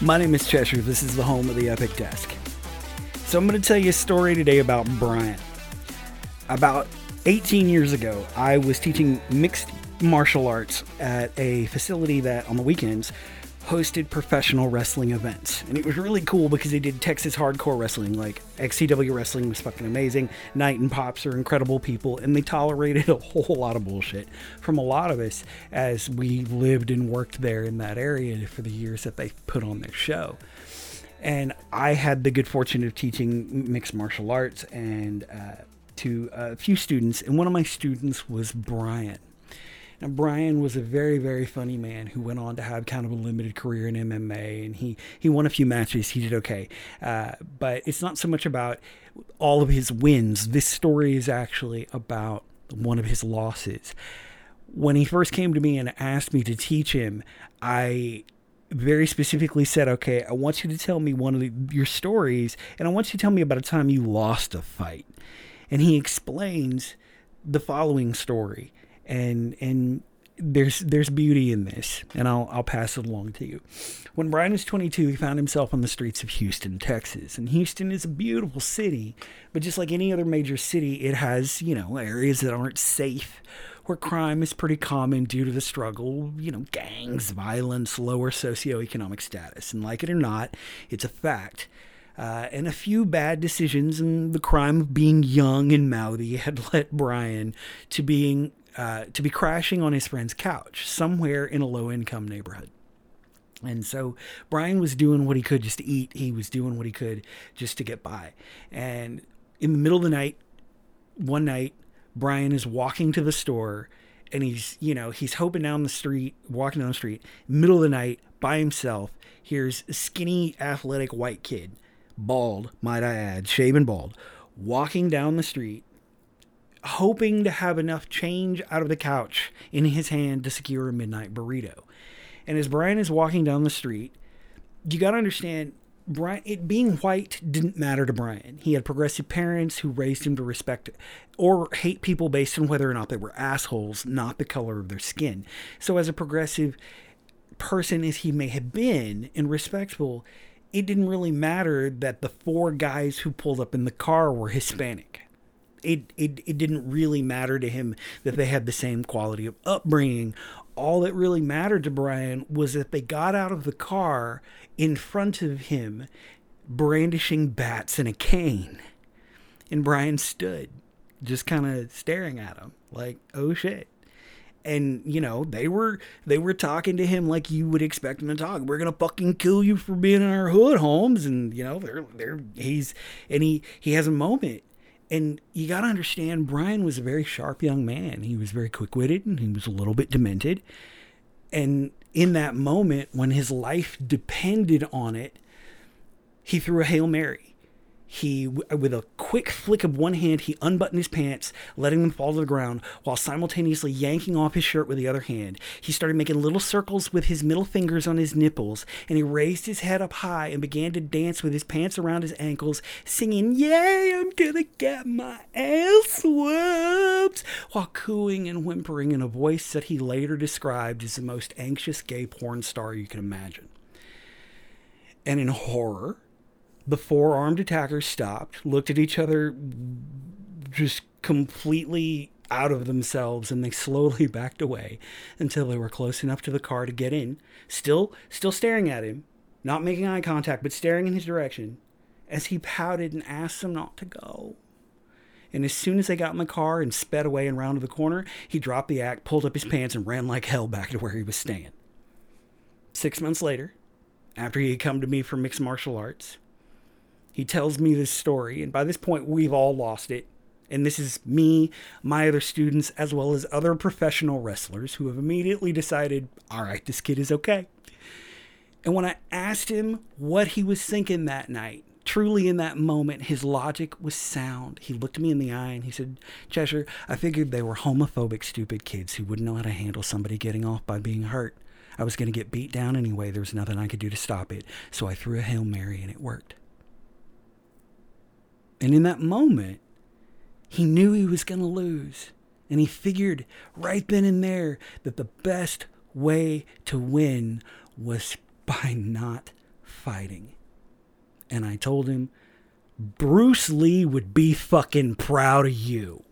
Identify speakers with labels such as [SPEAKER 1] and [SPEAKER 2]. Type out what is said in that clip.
[SPEAKER 1] My name is Cheshire. This is the home of the Epic Desk. So, I'm going to tell you a story today about Brian. About 18 years ago, I was teaching mixed martial arts at a facility that on the weekends hosted professional wrestling events. And it was really cool because they did Texas hardcore wrestling. Like XCW wrestling was fucking amazing. Knight and Pops are incredible people, and they tolerated a whole lot of bullshit from a lot of us as we lived and worked there in that area for the years that they put on their show. And I had the good fortune of teaching mixed martial arts and uh, to a few students, and one of my students was Brian. Brian was a very, very funny man who went on to have kind of a limited career in MMA, and he he won a few matches. He did okay, uh, but it's not so much about all of his wins. This story is actually about one of his losses. When he first came to me and asked me to teach him, I very specifically said, "Okay, I want you to tell me one of the, your stories, and I want you to tell me about a time you lost a fight." And he explains the following story and and there's there's beauty in this, and I'll I'll pass it along to you. When Brian was 22, he found himself on the streets of Houston, Texas, and Houston is a beautiful city, but just like any other major city, it has you know areas that aren't safe, where crime is pretty common due to the struggle, you know, gangs, violence, lower socioeconomic status, and like it or not, it's a fact. Uh, and a few bad decisions and the crime of being young and mouthy had led Brian to being uh, to be crashing on his friend's couch somewhere in a low income neighborhood. And so Brian was doing what he could just to eat. He was doing what he could just to get by. And in the middle of the night, one night, Brian is walking to the store and he's, you know, he's hoping down the street, walking down the street, middle of the night by himself. Here's a skinny, athletic white kid, bald, might I add, shaven bald, walking down the street hoping to have enough change out of the couch in his hand to secure a midnight burrito. And as Brian is walking down the street, you got to understand Brian it being white didn't matter to Brian. He had progressive parents who raised him to respect or hate people based on whether or not they were assholes, not the color of their skin. So as a progressive person as he may have been and respectful, it didn't really matter that the four guys who pulled up in the car were Hispanic it, it, it didn't really matter to him that they had the same quality of upbringing. All that really mattered to Brian was that they got out of the car in front of him, brandishing bats and a cane. And Brian stood, just kind of staring at him, like, oh shit and you know they were they were talking to him like you would expect them to talk. We're gonna fucking kill you for being in our hood, Holmes. And you know they're they're he's and he he has a moment and you got to understand, Brian was a very sharp young man. He was very quick witted and he was a little bit demented. And in that moment, when his life depended on it, he threw a Hail Mary he with a quick flick of one hand he unbuttoned his pants letting them fall to the ground while simultaneously yanking off his shirt with the other hand. He started making little circles with his middle fingers on his nipples and he raised his head up high and began to dance with his pants around his ankles singing yay i'm gonna get my ass whooped while cooing and whimpering in a voice that he later described as the most anxious gay porn star you can imagine. And in horror the four armed attackers stopped, looked at each other just completely out of themselves and they slowly backed away until they were close enough to the car to get in, still still staring at him, not making eye contact but staring in his direction as he pouted and asked them not to go. And as soon as they got in the car and sped away and rounded the corner, he dropped the act, pulled up his pants, and ran like hell back to where he was staying. Six months later, after he had come to me for mixed martial arts, he tells me this story, and by this point, we've all lost it. And this is me, my other students, as well as other professional wrestlers who have immediately decided, all right, this kid is okay. And when I asked him what he was thinking that night, truly in that moment, his logic was sound. He looked me in the eye and he said, Cheshire, I figured they were homophobic, stupid kids who wouldn't know how to handle somebody getting off by being hurt. I was going to get beat down anyway. There was nothing I could do to stop it. So I threw a Hail Mary and it worked. And in that moment, he knew he was going to lose. And he figured right then and there that the best way to win was by not fighting. And I told him, Bruce Lee would be fucking proud of you.